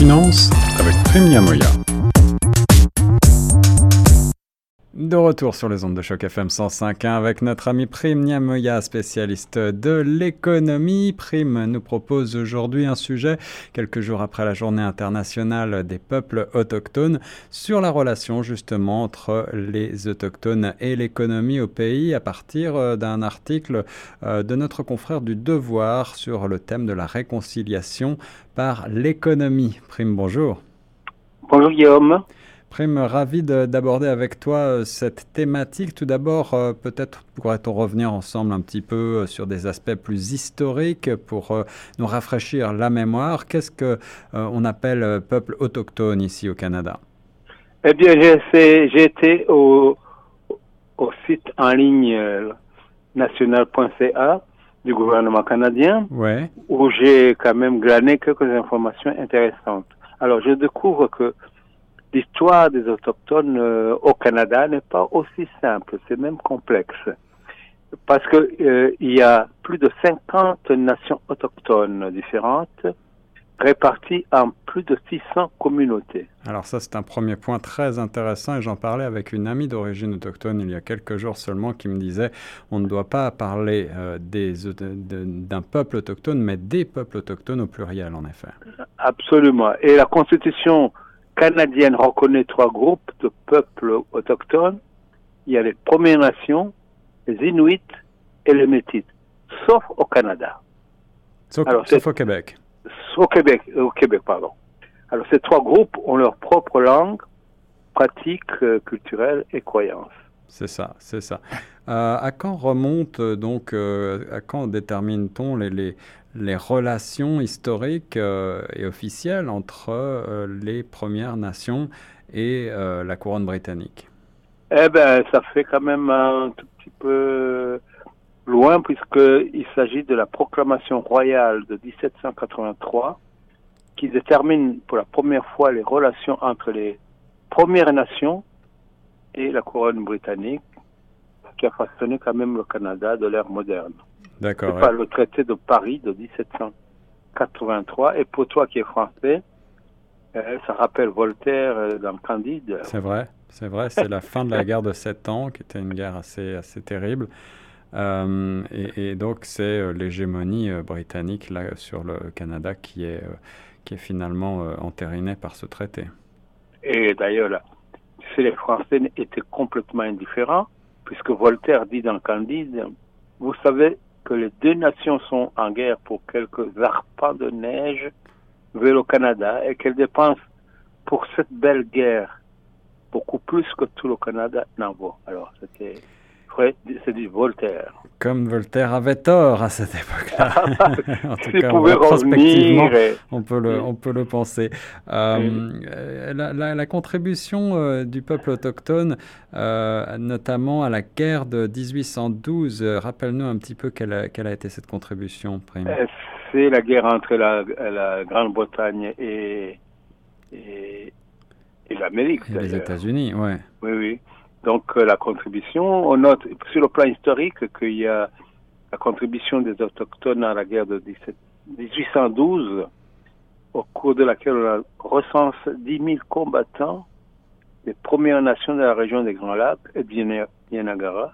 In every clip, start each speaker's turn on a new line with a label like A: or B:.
A: Finance avec Prime Moya. De retour sur les ondes de choc FM 105.1 avec notre ami Prime Niamoya, spécialiste de l'économie. Prime nous propose aujourd'hui un sujet, quelques jours après la journée internationale des peuples autochtones, sur la relation justement entre les autochtones et l'économie au pays à partir euh, d'un article euh, de notre confrère du Devoir sur le thème de la réconciliation par l'économie. Prime, bonjour.
B: Bonjour Guillaume.
A: Prime, ravi d'aborder avec toi euh, cette thématique. Tout d'abord, euh, peut-être pourrait-on revenir ensemble un petit peu euh, sur des aspects plus historiques pour nous rafraîchir la mémoire. Qu'est-ce que on appelle peuple autochtone ici au Canada?
B: Eh bien, j'ai été au, au, site en ligne national.ca du gouvernement canadien,
A: ouais.
B: où j'ai quand même glané quelques informations intéressantes. Alors, je découvre que l'histoire des autochtones euh, au Canada n'est pas aussi simple, c'est même complexe. Parce que euh, il y a plus de 50 nations autochtones différentes réparties en plus de 600 communautés.
A: Alors ça, c'est un premier point très intéressant et j'en parlais avec une amie d'origine autochtone il y a quelques jours seulement qui me disait on ne doit pas parler euh, d'un peuple autochtone, mais des peuples autochtones au pluriel, en effet.
B: Absolument. Et la Constitution canadienne reconnaît trois groupes de peuples autochtones. Il y a les Premières Nations, les Inuits et les Métis, sauf au Canada.
A: Sauf, au Québec.
B: Au Québec, au Québec, pardon. Alors ces trois groupes ont leur propre langue, pratique euh, culturelle et croyances.
A: C'est ça, c'est ça. Euh, à quand remonte euh, donc, à quand détermine-t-on les, les, relations historiques euh, et officielles entre euh, les Premières Nations et euh, la couronne britannique?
B: Eh bien, ça fait quand même un tout petit peu loin puisqu'il s'agit de la proclamation royale de 1783 qui détermine pour la première fois les relations entre les Premières Nations et la couronne britannique qui a façonné quand même le Canada de l'ère moderne.
A: D'accord.
B: C'est pas le traité de Paris de 1783. Et pour toi qui es français, euh, ça rappelle Voltaire euh, dans Candide.
A: C'est vrai, c'est vrai. C'est la fin de la guerre de Sept Ans, qui était une guerre assez, assez terrible. Euh, et, donc c'est l'hégémonie britannique là, sur le Canada qui est, qui est finalement entérinée par ce traité.
B: Et d'ailleurs, si les Français étaient complètement indifférents, puisque Voltaire dit dans Candide, vous savez, que les deux nations sont en guerre pour quelques arpents de neige vers le Canada et qu'elles dépensent pour cette belle guerre beaucoup plus que tout le Canada n'en vaut. Alors, c'était c'est du Voltaire.
A: Comme Voltaire avait tort à cette époque-là.
B: en tout cas, on,
A: peut le, on peut le penser. Euh, la, la, contribution euh, du peuple autochtone, euh, notamment à la guerre de 1812, rappelle-nous un petit peu quelle a, quelle a, été cette contribution, Prime.
B: C'est la guerre entre la, la Grande-Bretagne et, et, et l'Amérique.
A: Et les États-Unis, ouais.
B: Oui, oui. Donc euh, la contribution, on note sur le plan historique qu'il y a la contribution des autochtones à la guerre de 1812, au cours de laquelle on recense 10 000 combattants des Premières Nations de la région des Grands Lacs et de Yanagara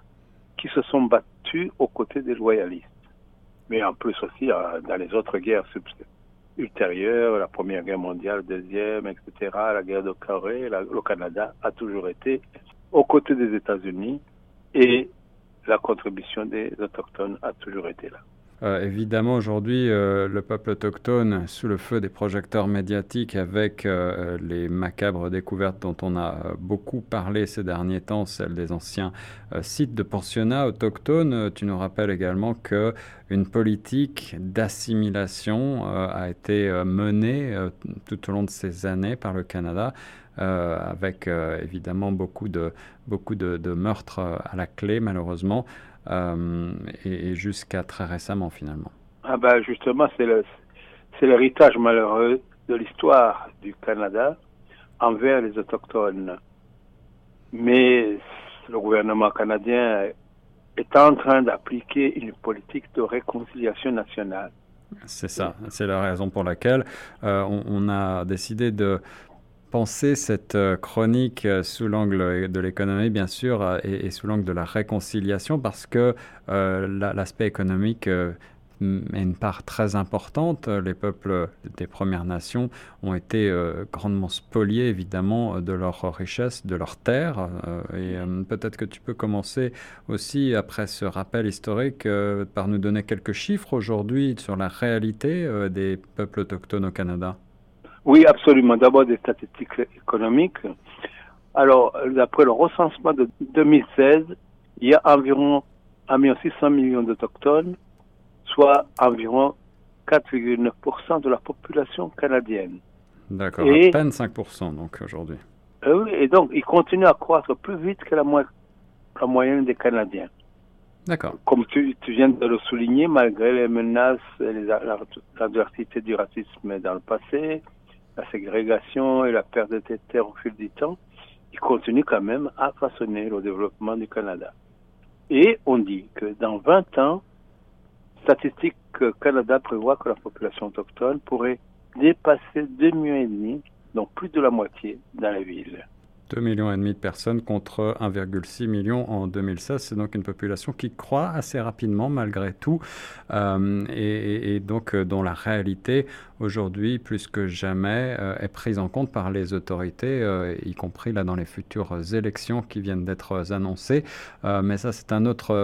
B: qui se sont battus aux côtés des loyalistes. Mais en plus aussi euh, dans les autres guerres ultérieures, la Première Guerre mondiale, Deuxième, etc., la guerre de Corée, le Canada a toujours été aux côtés des États-Unis et la contribution des Autochtones a toujours été là.
A: Euh, évidemment, aujourd'hui, euh, le peuple autochtone, sous le feu des projecteurs médiatiques, avec euh, les macabres découvertes dont on a beaucoup parlé ces derniers temps, celles des anciens sites de pensionnats autochtones, tu nous rappelles également que une politique d'assimilation a été menée tout au long de ces années par le Canada. avec évidemment beaucoup de, meurtres à la clé, malheureusement. Euh, et, jusqu'à très récemment finalement.
B: Ah ben justement, c'est le, c'est l'héritage malheureux de l'histoire du Canada envers les autochtones. Mais le gouvernement canadien est en train d'appliquer une politique de réconciliation nationale.
A: C'est ça, c'est la raison pour laquelle on, a décidé de penser cette euh, chronique euh, sous l'angle de l'économie, bien sûr, euh, et, sous l'angle de la réconciliation, parce que l'aspect économique est une part très importante. Les peuples des Premières Nations ont été grandement spoliés, évidemment, de leurs richesses, de leurs terres. et peut-être que tu peux commencer aussi, après ce rappel historique, par nous donner quelques chiffres aujourd'hui sur la réalité des peuples autochtones au Canada.
B: Oui, absolument. D'abord des statistiques économiques. Alors, d'après le recensement de 2016, il y a environ 1,6 million d'autochtones, soit environ 4,9% de la population canadienne.
A: D'accord, à peine 5% donc aujourd'hui.
B: Euh, oui, et donc ils continuent à croître plus vite que la, la moyenne des Canadiens.
A: D'accord.
B: Comme tu, tu, viens de le souligner, malgré les menaces et les, adversités du racisme dans le passé, la ségrégation et la perte de terres au fil du temps, il continue quand même à façonner le développement du Canada. Et on dit que dans 20 ans, Statistique Canada prévoit que la population autochtone pourrait dépasser 2,5 millions et demi, donc plus de la moitié dans les villes.
A: 2 millions et demi de personnes contre 1,6 million en 2016. C'est donc une population qui croît assez rapidement malgré tout euh, et, donc euh, dont la réalité aujourd'hui, plus que jamais, euh, est prise en compte par les autorités, y compris là dans les futures élections qui viennent d'être annoncées. mais ça, c'est un autre,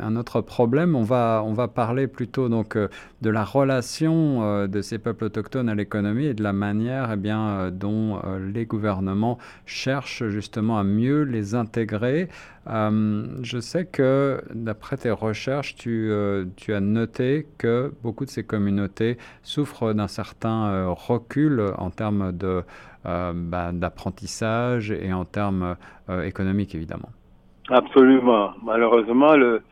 A: un autre problème. On va, on va parler plutôt donc de la relation de ces peuples autochtones à l'économie et de la manière eh bien, dont les gouvernements cherchent justement à mieux les intégrer. Euh, je sais que d'après tes recherches, tu, euh, tu, as noté que beaucoup de ces communautés souffrent d'un certain euh, recul en termes bah, d'apprentissage et en termes économiques, évidemment.
B: Absolument. Malheureusement, le,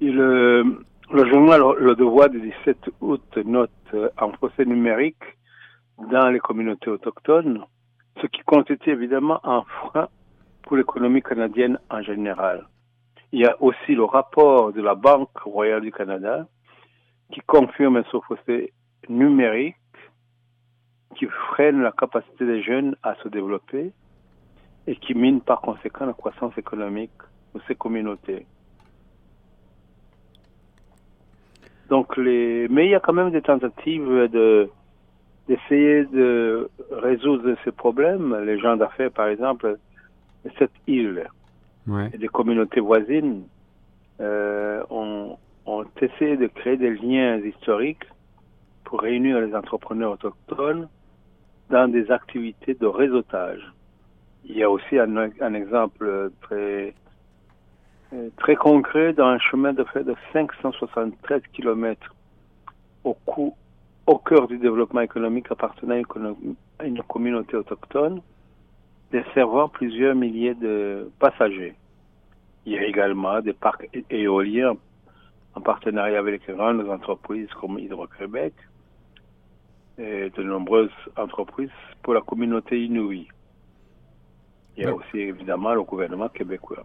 B: le, le journal Le Devoir du 17 août note un procès numérique dans les communautés autochtones ce qui constitue évidemment un frein pour l'économie canadienne en général. Il y a aussi le rapport de la Banque royale du Canada qui confirme un sous-fossé numérique qui freine la capacité des jeunes à se développer et qui mine par conséquent la croissance économique de ces communautés. Donc, les... mais il y a quand même des tentatives de d'essayer de résoudre ces problèmes. Les gens d'affaires, par exemple, cette île. Et des communautés voisines euh, ont, ont essayé de créer des liens historiques pour réunir les entrepreneurs autochtones dans des activités de réseautage. Il y a aussi un, un exemple très très concret dans un chemin de fer de 573 km au, cours au cœur du développement économique appartenant à une communauté autochtone, desservant plusieurs milliers de passagers. Il y a également des parcs éoliens en partenariat avec les grandes entreprises comme Hydro-Québec et de nombreuses entreprises pour la communauté inouïe. Il y a aussi évidemment le gouvernement québécois.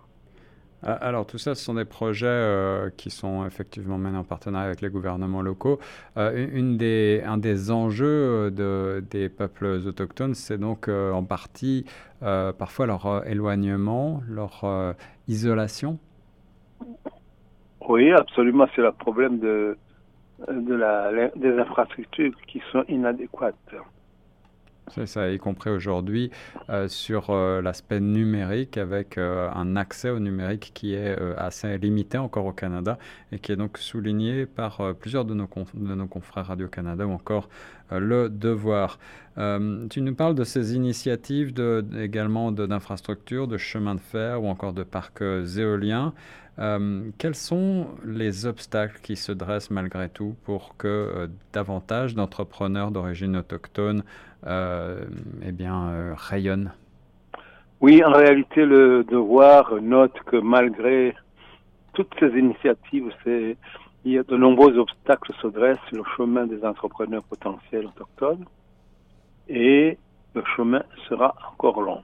A: Ah, alors tout ça, ce sont des projets euh, qui sont effectivement menés en partenariat avec les gouvernements locaux. Euh, des, un des enjeux euh, de, des peuples autochtones, c'est donc en partie parfois leur éloignement, leur isolation.
B: Oui, absolument, c'est le problème de, de la, des infrastructures qui sont inadéquates.
A: C'est ça, y compris aujourd'hui euh, sur euh, l'aspect numérique avec euh, un accès au numérique qui est assez limité encore au Canada et qui est donc souligné par plusieurs de nos, de nos confrères Radio-Canada ou encore Le Devoir. tu nous parles de ces initiatives de, également d'infrastructures, de, de chemins de fer ou encore de parcs éoliens. quels sont les obstacles qui se dressent malgré tout pour que davantage d'entrepreneurs d'origine autochtone euh, eh bien, euh, rayonne
B: Oui, en réalité, le devoir note que malgré toutes ces initiatives, c'est, il y a de nombreux obstacles se dressent sur le chemin des entrepreneurs potentiels autochtones et le chemin sera encore long.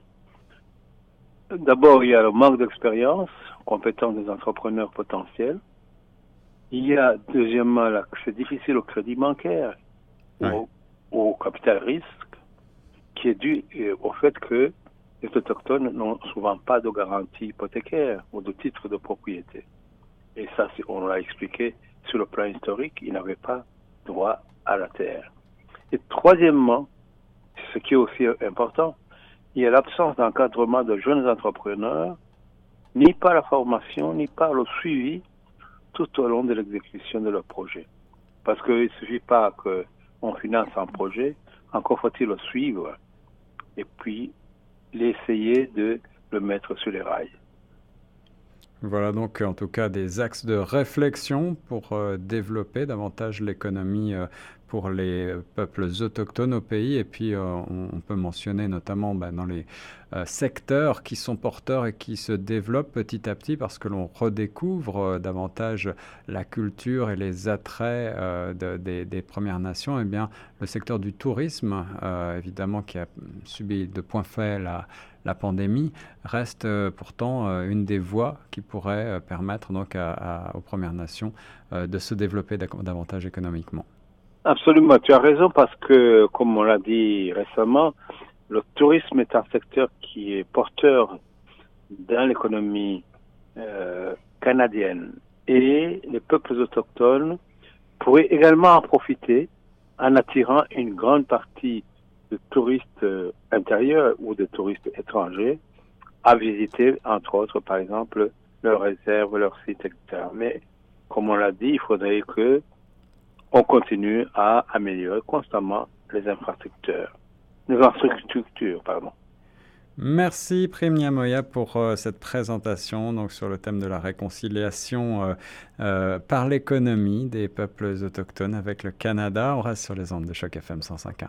B: D'abord, il y a le manque d'expérience, compétence des entrepreneurs potentiels. Il y a deuxièmement l'accès difficile au crédit bancaire, au, au, capital risque, qui est dû euh, au fait que les autochtones n'ont souvent pas de garantie hypothécaire ou de titre de propriété. Et ça, on l'a expliqué sur le plan historique, ils n'avaient pas droit à la terre. Et troisièmement, ce qui est aussi important, il y a l'absence d'encadrement de jeunes entrepreneurs, ni par la formation, ni par le suivi tout au long de l'exécution de leur projet. Parce qu'il ne suffit pas qu'on finance un projet, encore faut-il le suivre et puis l'essayer de le mettre sur les rails.
A: Voilà donc en tout cas des axes de réflexion pour euh, développer davantage l'économie euh, pour les peuples autochtones au pays. Et puis euh, on, peut mentionner notamment bah, dans les secteurs qui sont porteurs et qui se développent petit à petit parce que l'on redécouvre davantage la culture et les attraits des, Premières Nations. Et eh bien le secteur du tourisme, évidemment, qui a subi de point fait la la pandémie reste euh, pourtant euh, une des voies qui pourrait euh, permettre donc aux Premières Nations de se développer davantage économiquement.
B: Absolument, tu as raison parce que, comme on l'a dit récemment, le tourisme est un secteur qui est porteur dans l'économie canadienne et les peuples autochtones pourraient également en profiter en attirant une grande partie de touristes euh, intérieurs ou de touristes étrangers à visiter, entre autres, par exemple, leurs réserves, leurs sites, etc. Mais, comme on l'a dit, il faudrait que on continue à améliorer constamment les infrastructures. Les infrastructures, pardon.
A: Merci Prime Niamoya pour euh, cette présentation donc, sur le thème de la réconciliation euh, par l'économie des peuples autochtones avec le Canada. On reste sur les ondes de choc FM 105.1.